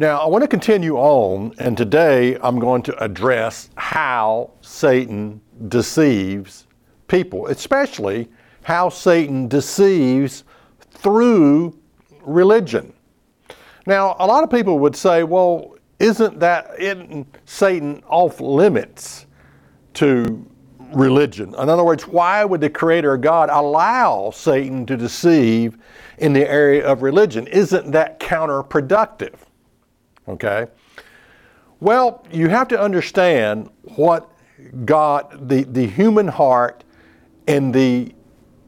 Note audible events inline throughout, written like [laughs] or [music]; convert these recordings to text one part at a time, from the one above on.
Now, I want to continue on, and today I'm going to address how Satan deceives people, especially how Satan deceives through religion. Now, a lot of people would say, well, isn't that isn't Satan off limits to religion. In other words, why would the Creator God allow Satan to deceive in the area of religion? Isn't that counterproductive? Okay? Well, you have to understand what God, the, the human heart, and the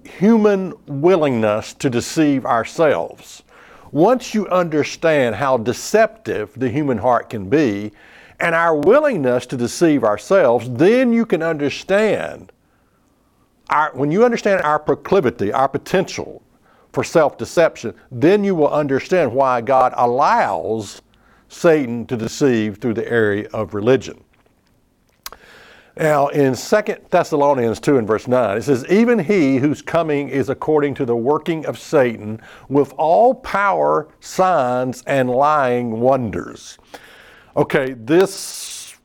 human willingness to deceive ourselves. Once you understand how deceptive the human heart can be, and our willingness to deceive ourselves, then you can understand our, when you understand our proclivity, our potential for self deception, then you will understand why God allows Satan to deceive through the area of religion. Now, in 2 Thessalonians 2 and verse 9, it says, Even he whose coming is according to the working of Satan with all power, signs, and lying wonders okay, this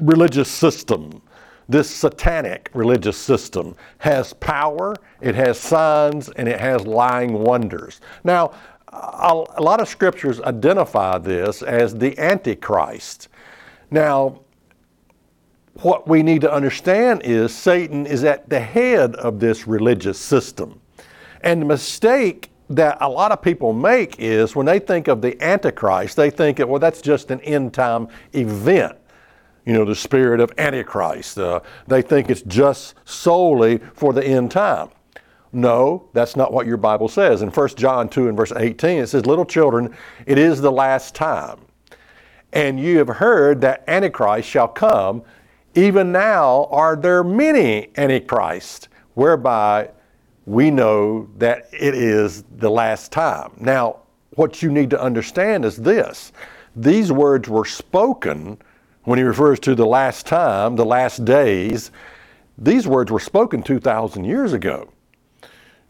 religious system, this satanic religious system, has power, it has signs, and it has lying wonders. Now, a, lot of scriptures identify this as the Antichrist. Now, what we need to understand is Satan is at the head of this religious system. And the mistake that a lot of people make is when they think of the Antichrist, they think, well, that's just an end time event. You know, the spirit of Antichrist. Uh, they think it's just solely for the end time. No, that's not what your Bible says. In 1 John 2 and verse 18, it says, Little children, it is the last time. And you have heard that Antichrist shall come. Even now are there many Antichrists, whereby we know that it is the last time. Now, what you need to understand is this these words were spoken when he refers to the last time, the last days. These words were spoken 2,000 years ago.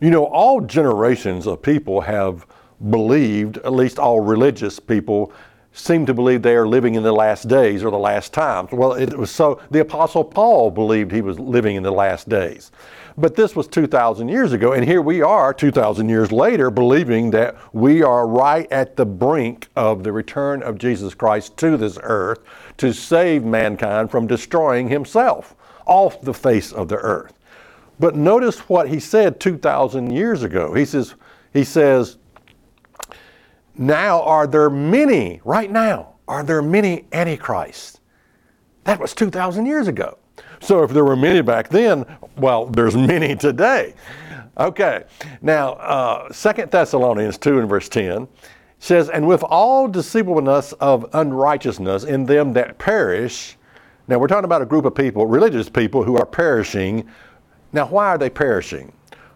You know, all generations of people have believed, at least all religious people, seem to believe they are living in the last days or the last times. Well, it was so, the Apostle Paul believed he was living in the last days. But this was 2,000 years ago, and here we are 2,000 years later believing that we are right at the brink of the return of Jesus Christ to this earth to save mankind from destroying himself off the face of the earth. But notice what he said 2,000 years ago. He says, he says, now are there many, right now, are there many antichrists? That was 2,000 years ago. So if there were many back then, well, there's many today. Okay, now uh, 2 Thessalonians 2 and verse 10 says, And with all deceivableness of unrighteousness in them that perish, now we're talking about a group of people, religious people, who are perishing. Now, why are they perishing?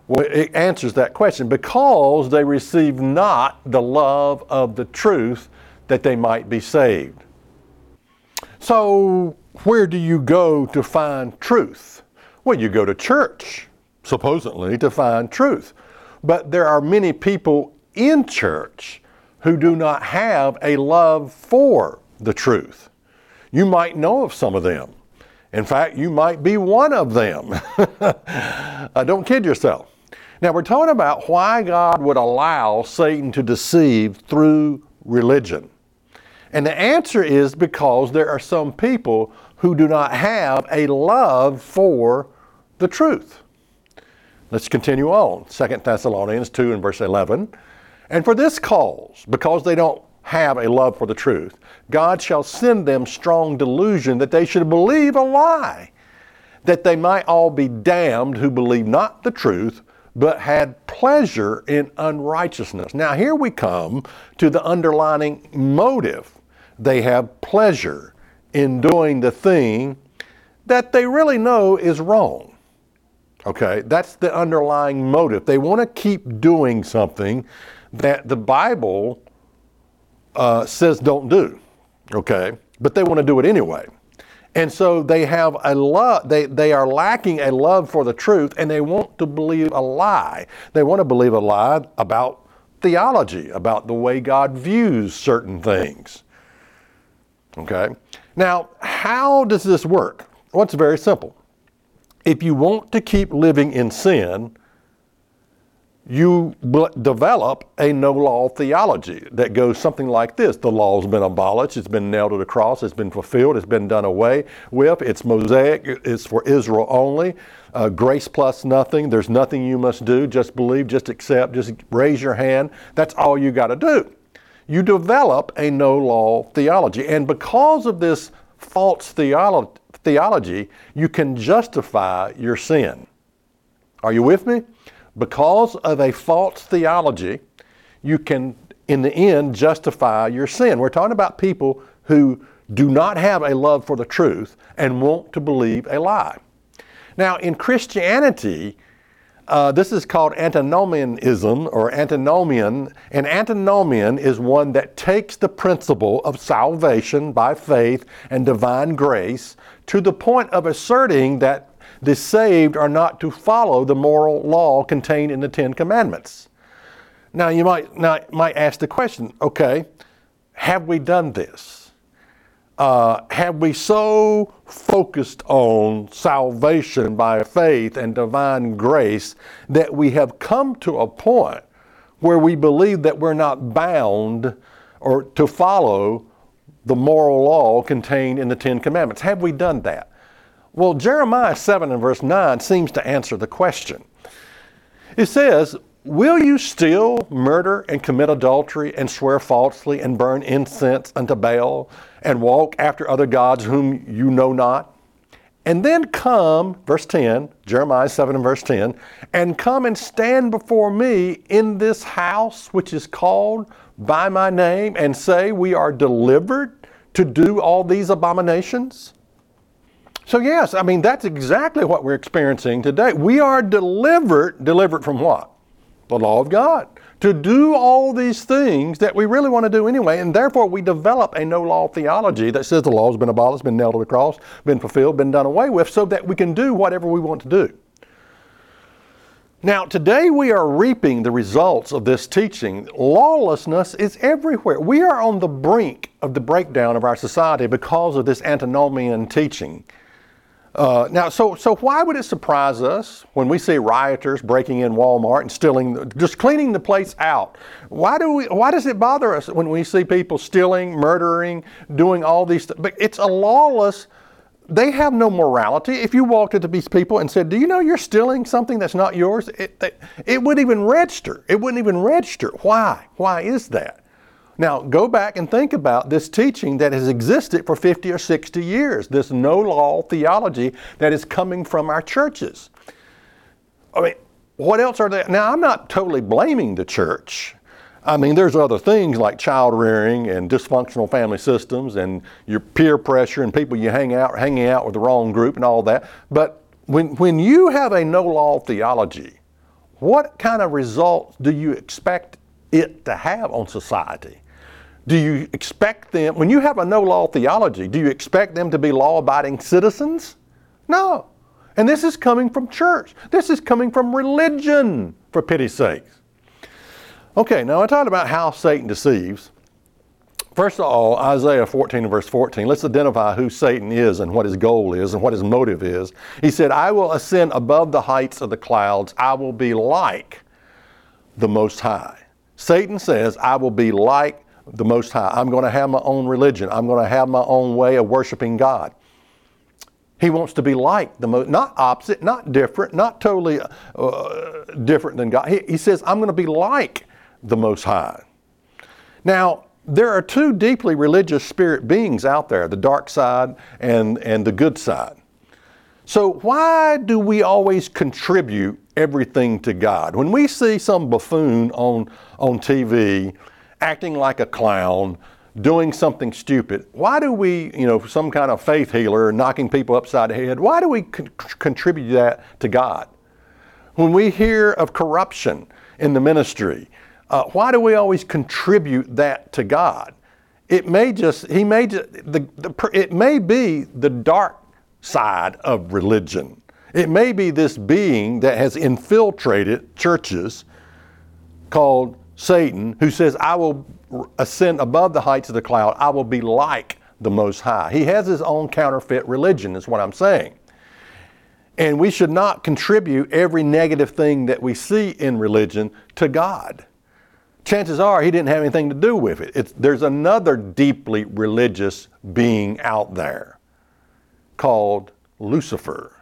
Well, it answers that question because they receive not the love of the truth that they might be saved. So, where do you go to find truth? Well, you go to church, supposedly, to find truth. But there are many people in church who do not have a love for the truth. You might know of some of them. In fact, you might be one of them. [laughs] uh, don't kid yourself. Now, we're talking about why God would allow Satan to deceive through religion. And the answer is because there are some people who do not have a love for the truth. Let's continue on. 2 Thessalonians 2 and verse 11. And for this cause, because they don't have a love for the truth, God shall send them strong delusion that they should believe a lie, that they might all be damned who believe not the truth, but had pleasure in unrighteousness. Now, here we come to the underlining motive. They have pleasure in doing the thing that they really know is wrong. Okay, that's the underlying motive. They want to keep doing something that the Bible uh, says don't do. Okay, but they want to do it anyway. And so they have a love, they, they are lacking a love for the truth and they want to believe a lie. They want to believe a lie about theology, about the way God views certain things. Okay? Now, how does this work? Well, it's very simple. If you want to keep living in sin, you develop a no law theology that goes something like this The law's been abolished, it's been nailed to the cross, it's been fulfilled, it's been done away with, it's Mosaic, it's for Israel only. Uh, grace plus nothing, there's nothing you must do, just believe, just accept, just raise your hand. That's all you got to do. You develop a no law theology. And because of this false theolo- theology, you can justify your sin. Are you with me? Because of a false theology, you can, in the end, justify your sin. We're talking about people who do not have a love for the truth and want to believe a lie. Now, in Christianity, uh, this is called antinomianism or antinomian, and antinomian is one that takes the principle of salvation by faith and divine grace to the point of asserting that the saved are not to follow the moral law contained in the Ten Commandments. Now, you might, now, might ask the question okay, have we done this? Uh, have we so focused on salvation by faith and divine grace that we have come to a point where we believe that we're not bound or to follow the moral law contained in the Ten Commandments? Have we done that? Well, Jeremiah 7 and verse 9 seems to answer the question. It says, Will you still murder and commit adultery and swear falsely and burn incense unto Baal and walk after other gods whom you know not? And then come, verse 10, Jeremiah 7 and verse 10, and come and stand before me in this house which is called by my name and say, We are delivered to do all these abominations? So, yes, I mean, that's exactly what we're experiencing today. We are delivered, delivered from what? The law of God. To do all these things that we really want to do anyway, and therefore we develop a no law theology that says the law has been abolished, been nailed to the cross, been fulfilled, been done away with, so that we can do whatever we want to do. Now, today we are reaping the results of this teaching. Lawlessness is everywhere. We are on the brink of the breakdown of our society because of this antinomian teaching. Uh, now, so, so why would it surprise us when we see rioters breaking in Walmart and stealing, just cleaning the place out? Why do we? Why does it bother us when we see people stealing, murdering, doing all these? Th- but it's a lawless. They have no morality. If you walked up to these people and said, "Do you know you're stealing something that's not yours?" It, it, it wouldn't even register. It wouldn't even register. Why? Why is that? Now, go back and think about this teaching that has existed for 50 or 60 years, this no law theology that is coming from our churches. I mean, what else are they? Now, I'm not totally blaming the church. I mean, there's other things like child rearing and dysfunctional family systems and your peer pressure and people you hang out hanging out with the wrong group and all that. But when, when you have a no law theology, what kind of results do you expect it to have on society? Do you expect them, when you have a no law theology, do you expect them to be law abiding citizens? No. And this is coming from church. This is coming from religion, for pity's sake. Okay, now I talked about how Satan deceives. First of all, Isaiah 14 verse 14, let's identify who Satan is and what his goal is and what his motive is. He said, I will ascend above the heights of the clouds. I will be like the Most High. Satan says, I will be like the Most High. I'm going to have my own religion. I'm going to have my own way of worshiping God. He wants to be like the most, not opposite, not different, not totally uh, different than God. He, he says, I'm going to be like the Most High. Now, there are two deeply religious spirit beings out there the dark side and, and the good side. So, why do we always contribute everything to God. When we see some buffoon on, on TV acting like a clown, doing something stupid, why do we, you know, some kind of faith healer knocking people upside the head, why do we con- contribute that to God? When we hear of corruption in the ministry, uh, why do we always contribute that to God? It may just, he may just, the, the, it may be the dark side of religion. It may be this being that has infiltrated churches called Satan, who says, I will ascend above the heights of the cloud, I will be like the Most High. He has his own counterfeit religion, is what I'm saying. And we should not contribute every negative thing that we see in religion to God. Chances are he didn't have anything to do with it. It's, there's another deeply religious being out there called Lucifer,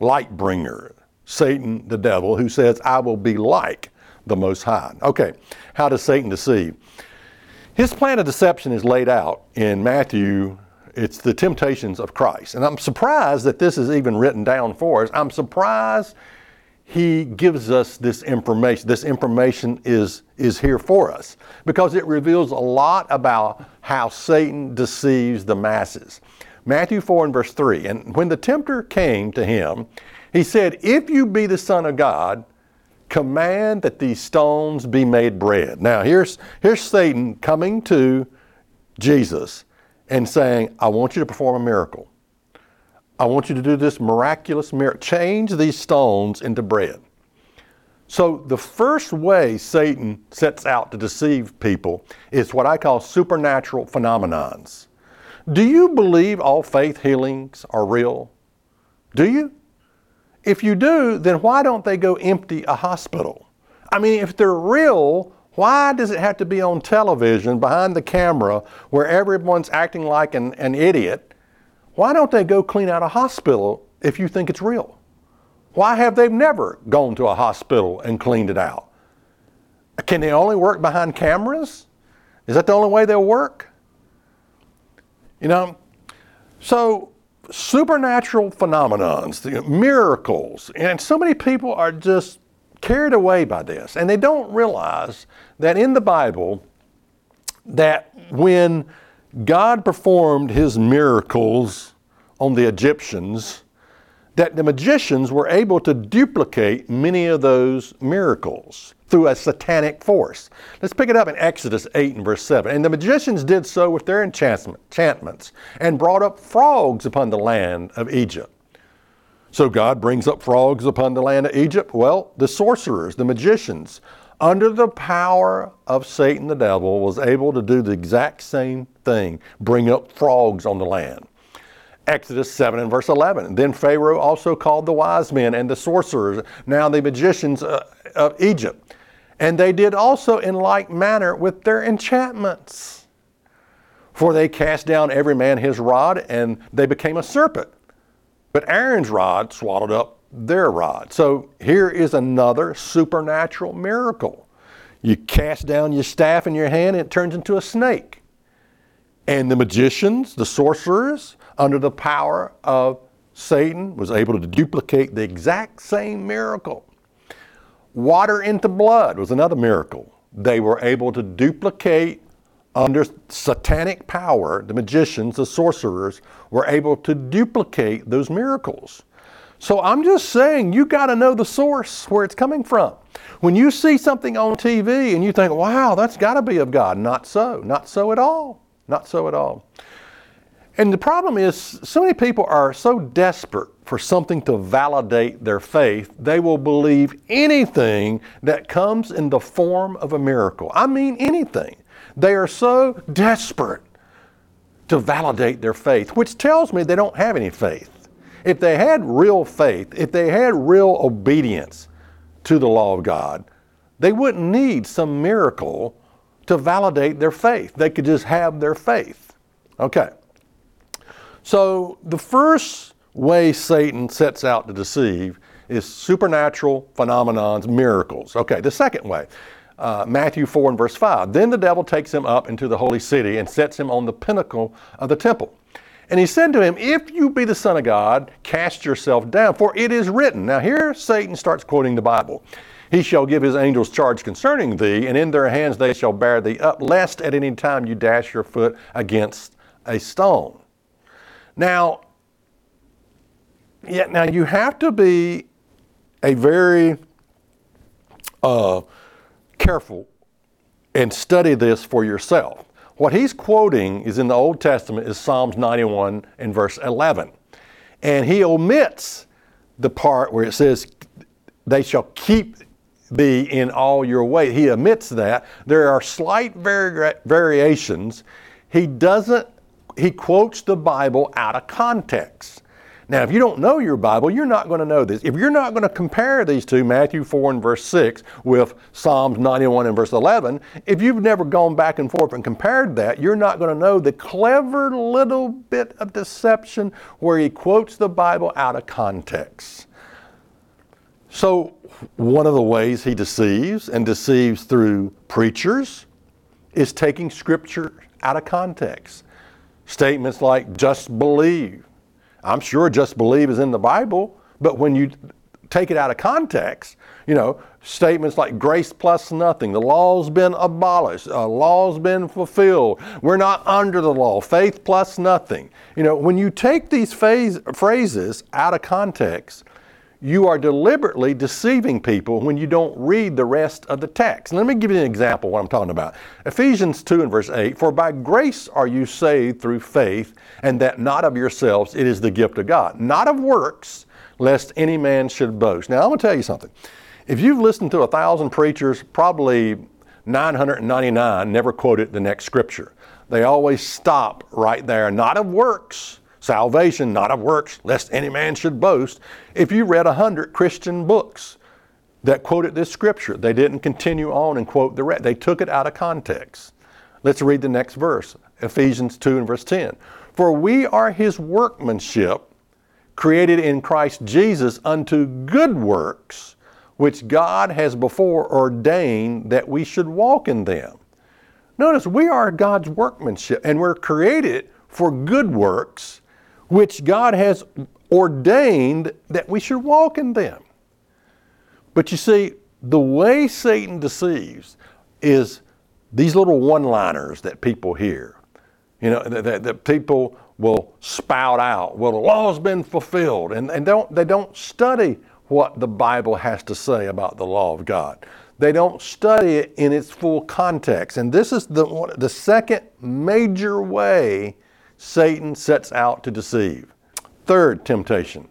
light bringer, Satan, the devil, who says, I will be like the Most High. Okay, how does Satan deceive? His plan of deception is laid out in Matthew. It's the temptations of Christ. And I'm surprised that this is even written down for us. I'm surprised he gives us this information. This information is, is here for us because it reveals a lot about how Satan deceives the masses. Matthew 4 and verse 3 And when the tempter came to him, he said, If you be the Son of God, command that these stones be made bread. Now, here's, here's Satan coming to Jesus and saying, I want you to perform a miracle. I want you to do this miraculous miracle. Change these stones into bread. So, the first way Satan sets out to deceive people is what I call supernatural phenomenons. Do you believe all faith healings are real? Do you? If you do, then why don't they go empty a hospital? I mean, if they're real, why does it have to be on television behind the camera where everyone's acting like an, an idiot? Why don't they go clean out a hospital if you think it's real? Why have they never gone to a hospital and cleaned it out? Can they only work behind cameras? Is that the only way they'll work? You know, so supernatural phenomenons, miracles, and so many people are just carried away by this, and they don't realize that in the Bible, that when God performed His miracles on the Egyptians, that the magicians were able to duplicate many of those miracles through a satanic force. Let's pick it up in Exodus 8 and verse 7. And the magicians did so with their enchantments and brought up frogs upon the land of Egypt. So God brings up frogs upon the land of Egypt. Well, the sorcerers, the magicians, under the power of Satan the devil, was able to do the exact same thing bring up frogs on the land. Exodus 7 and verse 11. Then Pharaoh also called the wise men and the sorcerers, now the magicians uh, of Egypt. And they did also in like manner with their enchantments. For they cast down every man his rod, and they became a serpent. But Aaron's rod swallowed up their rod. So here is another supernatural miracle. You cast down your staff in your hand, and it turns into a snake. And the magicians, the sorcerers, under the power of Satan, was able to duplicate the exact same miracle. Water into blood was another miracle. They were able to duplicate under satanic power, the magicians, the sorcerers, were able to duplicate those miracles. So I'm just saying, you got to know the source where it's coming from. When you see something on TV and you think, wow, that's got to be of God, not so. Not so at all. Not so at all. And the problem is, so many people are so desperate for something to validate their faith, they will believe anything that comes in the form of a miracle. I mean, anything. They are so desperate to validate their faith, which tells me they don't have any faith. If they had real faith, if they had real obedience to the law of God, they wouldn't need some miracle to validate their faith. They could just have their faith. Okay. So the first way Satan sets out to deceive is supernatural phenomenons, miracles. Okay, the second way, uh, Matthew 4 and verse 5. Then the devil takes him up into the holy city and sets him on the pinnacle of the temple And he said to him, If you be the Son of God, cast yourself down, for it is written. Now, here Satan starts quoting the Bible. He shall give his angels charge concerning thee, and in their hands they shall bear thee up, lest at any time you dash your foot against a stone. Now, yeah, now you have to be a very uh, careful and study this for yourself. What he's quoting is in the Old Testament is Psalms 91 and verse 11. And he omits the part where it says, they shall keep thee in all your way. He omits that. There are slight vari- variations. He doesn't, he quotes the Bible out of context. Now, if you don't know your Bible, you're not going to know this. If you're not going to compare these two, Matthew 4 and verse 6, with Psalms 91 and verse 11, if you've never gone back and forth and compared that, you're not going to know the clever little bit of deception where he quotes the Bible out of context. So, one of the ways he deceives and deceives through preachers is taking scripture out of context. Statements like, just believe I'm sure just believe is in the Bible, but when you take it out of context, you know, statements like grace plus nothing, the law's been abolished, uh, law's been fulfilled, we're not under the law, faith plus nothing. You know, when you take these phase, phrases out of context, you are deliberately deceiving people when you don't read the rest of the text. let me give you an example of what I'm talking about. Ephesians 2 and verse 8 For by grace are you saved through faith, and that not of yourselves, it is the gift of God, not of works, lest any man should boast. Now, I'm going to tell you something. If you've listened to a thousand preachers, probably 999 never quoted the next scripture. They always stop right there, not of works salvation not of works, lest any man should boast. If you read a hundred Christian books that quoted this scripture, they didn't continue on and quote the rest. They took it out of context. Let's read the next verse, Ephesians 2 and verse 10. For we are his workmanship, created in Christ Jesus unto good works, which God has before ordained that we should walk in them. Notice we are God's workmanship and we're created for good works which God has ordained that we should walk in them. But you see, the way Satan deceives is these little one liners that people hear. You know, that, that people will spout out, well, the law's been fulfilled, and, and don't, they don't study what the Bible has to say about the law of God. They don't study it in its full context. And this is the, the second major way Satan sets out to deceive. Third temptation.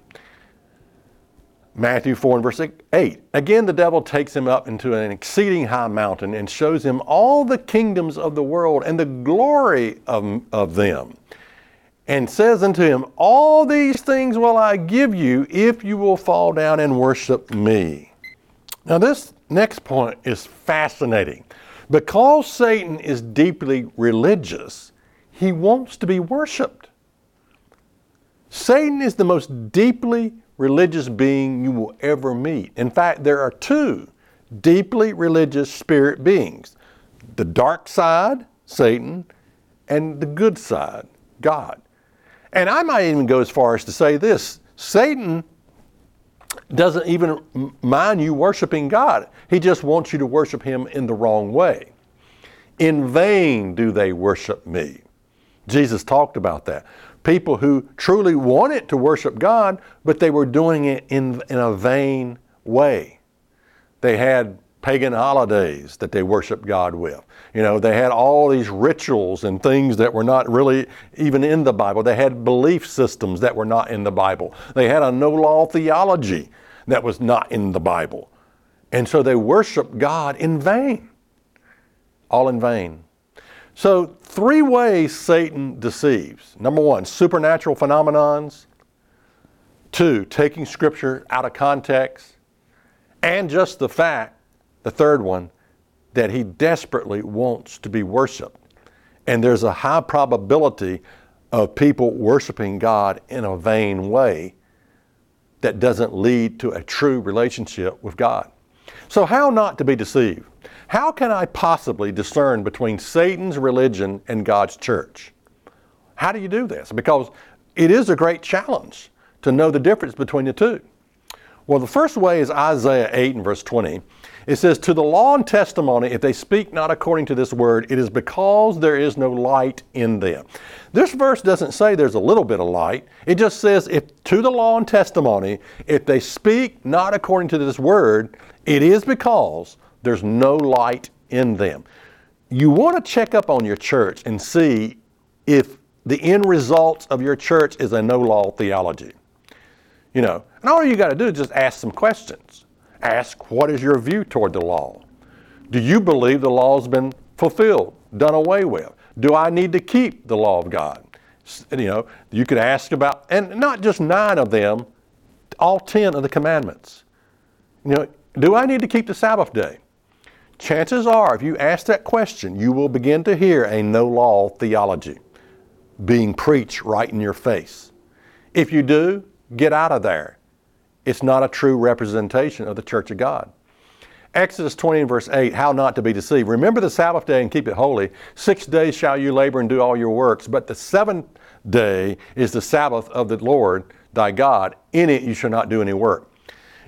Matthew 4 and verse 8. Again, the devil takes him up into an exceeding high mountain and shows him all the kingdoms of the world and the glory of, of them, and says unto him, All these things will I give you if you will fall down and worship me. Now, this next point is fascinating. Because Satan is deeply religious, he wants to be worshiped. Satan is the most deeply religious being you will ever meet. In fact, there are two deeply religious spirit beings the dark side, Satan, and the good side, God. And I might even go as far as to say this Satan doesn't even mind you worshiping God, he just wants you to worship him in the wrong way. In vain do they worship me. Jesus talked about that. People who truly wanted to worship God, but they were doing it in, in a vain way. They had pagan holidays that they worshiped God with. You know, they had all these rituals and things that were not really even in the Bible. They had belief systems that were not in the Bible. They had a no law theology that was not in the Bible. And so they worshiped God in vain. All in vain. So, three ways Satan deceives. Number one, supernatural phenomenons. Two, taking scripture out of context. And just the fact, the third one, that he desperately wants to be worshiped. And there's a high probability of people worshiping God in a vain way that doesn't lead to a true relationship with God. So, how not to be deceived? How can I possibly discern between Satan's religion and God's church? How do you do this? Because it is a great challenge to know the difference between the two. Well, the first way is Isaiah 8 and verse 20. It says, To the law and testimony, if they speak not according to this word, it is because there is no light in them. This verse doesn't say there's a little bit of light. It just says, if to the law and testimony, if they speak not according to this word, it is because there's no light in them. You want to check up on your church and see if the end result of your church is a no law theology. You know, and all you got to do is just ask some questions. Ask, what is your view toward the law? Do you believe the law has been fulfilled, done away with? Do I need to keep the law of God? You know, you could ask about, and not just nine of them, all ten of the commandments. You know, do I need to keep the Sabbath day? Chances are, if you ask that question, you will begin to hear a no law theology being preached right in your face. If you do, get out of there. It's not a true representation of the church of God. Exodus 20 and verse 8, how not to be deceived. Remember the Sabbath day and keep it holy. Six days shall you labor and do all your works, but the seventh day is the Sabbath of the Lord thy God. In it you shall not do any work.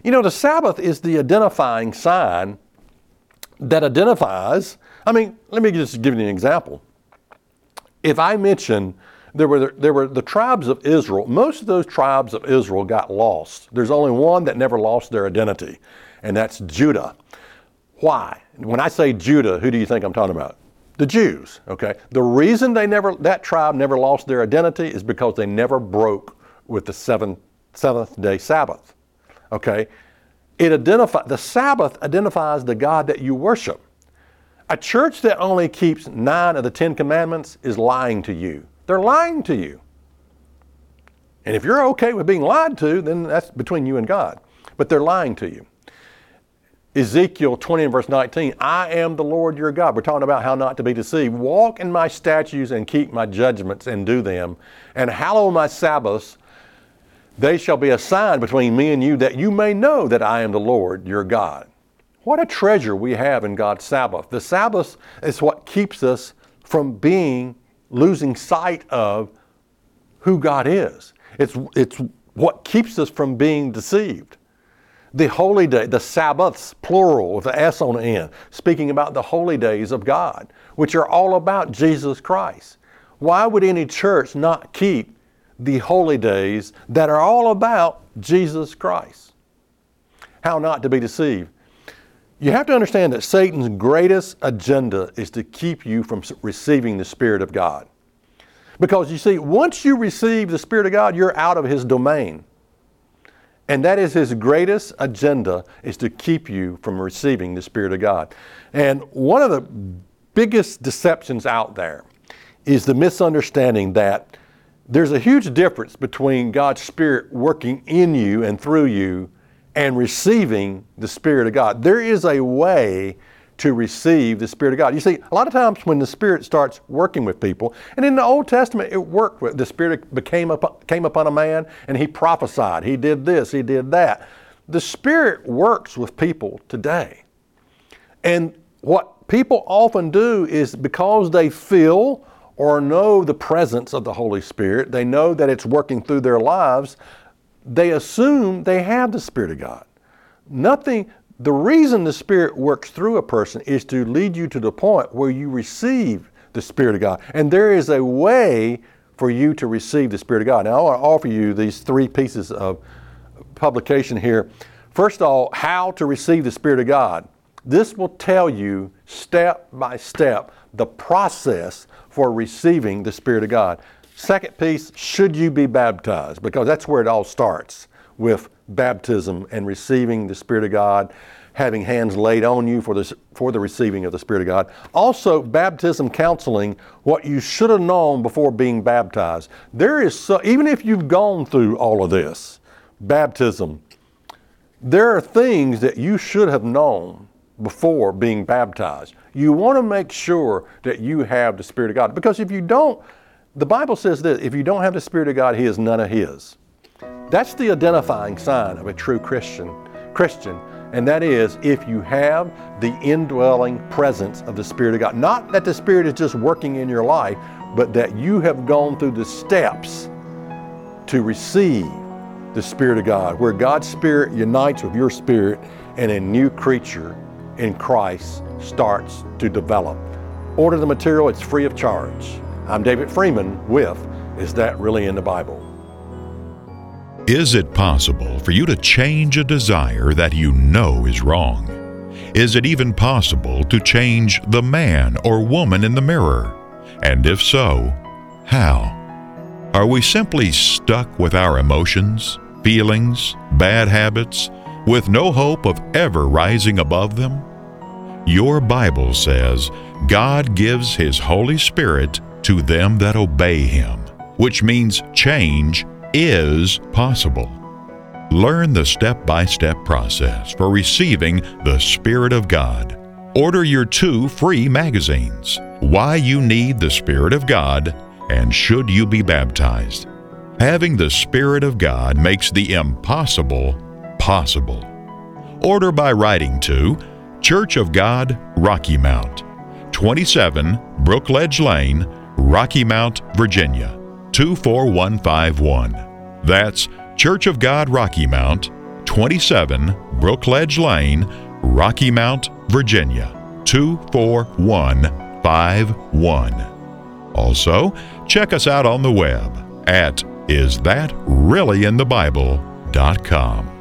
You know, the Sabbath is the identifying sign that identifies. I mean, let me just give you an example. If I mention there were, there were the tribes of Israel, most of those tribes of Israel got lost. There's only one that never lost their identity, and that's Judah. Why? When I say Judah, who do you think I'm talking about? The Jews, okay? The reason they never, that tribe never lost their identity is because they never broke with the seventh, seventh day Sabbath, okay? It identify, the Sabbath identifies the God that you worship. A church that only keeps nine of the Ten Commandments is lying to you. They're lying to you. And if you're okay with being lied to, then that's between you and God. But they're lying to you. Ezekiel 20 and verse 19, I am the Lord your God. We're talking about how not to be deceived. Walk in my statutes and keep my judgments and do them, and hallow my Sabbaths. They shall be a sign between me and you that you may know that I am the Lord your God. What a treasure we have in God's Sabbath. The Sabbath is what keeps us from being losing sight of who God is. It's, it's what keeps us from being deceived. The holy day, the Sabbaths, plural, with the S on the end, speaking about the holy days of God, which are all about Jesus Christ. Why would any church not keep the holy days that are all about Jesus Christ? How not to be deceived? You have to understand that Satan's greatest agenda is to keep you from receiving the Spirit of God. Because you see, once you receive the Spirit of God, you're out of his domain. And that is his greatest agenda is to keep you from receiving the Spirit of God. And one of the biggest deceptions out there is the misunderstanding that there's a huge difference between God's Spirit working in you and through you and receiving the Spirit of God. There is a way to receive the Spirit of God. You see, a lot of times when the Spirit starts working with people, and in the Old Testament it worked with the Spirit became up, came upon a man and he prophesied. He did this, he did that. The Spirit works with people today. And what people often do is because they feel or know the presence of the Holy Spirit, they know that it's working through their lives, they assume they have the Spirit of God. Nothing, the reason the Spirit works through a person is to lead you to the point where you receive the Spirit of God. And there is a way for you to receive the Spirit of God. Now, I want to offer you these three pieces of publication here. First of all, how to receive the Spirit of God. This will tell you step by step the process for receiving the Spirit of God. Second piece, should you be baptized? Because that's where it all starts with baptism and receiving the Spirit of God, having hands laid on you for the, for the receiving of the Spirit of God. Also, baptism counseling, what you should have known before being baptized. There is so, even if you've gone through all of this, baptism, there are things that you should have known before being baptized. You want to make sure that you have the Spirit of God. Because if you don't, the Bible says that if you don't have the Spirit of God, He is none of His. That's the identifying sign of a true Christian, Christian, and that is if you have the indwelling presence of the Spirit of God. Not that the Spirit is just working in your life, but that you have gone through the steps to receive the Spirit of God, where God's Spirit unites with your spirit and a new creature in Christ starts to develop. Order the material, it's free of charge. I'm David Freeman with Is That Really in the Bible? Is it possible for you to change a desire that you know is wrong? Is it even possible to change the man or woman in the mirror? And if so, how? Are we simply stuck with our emotions, feelings, bad habits, with no hope of ever rising above them? Your Bible says God gives His Holy Spirit to them that obey Him, which means change is possible. Learn the step by step process for receiving the Spirit of God. Order your two free magazines Why You Need the Spirit of God and Should You Be Baptized. Having the Spirit of God makes the impossible possible. Order by writing to Church of God, Rocky Mount, 27 Brookledge Lane, Rocky Mount, Virginia, 24151. That's Church of God, Rocky Mount, 27 Brookledge Lane, Rocky Mount, Virginia, 24151. Also, check us out on the web at isthatreallyinthebible.com.